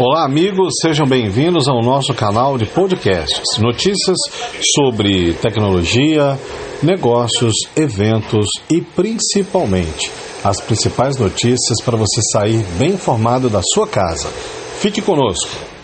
Olá, amigos, sejam bem-vindos ao nosso canal de podcasts. Notícias sobre tecnologia, negócios, eventos e principalmente as principais notícias para você sair bem informado da sua casa. Fique conosco.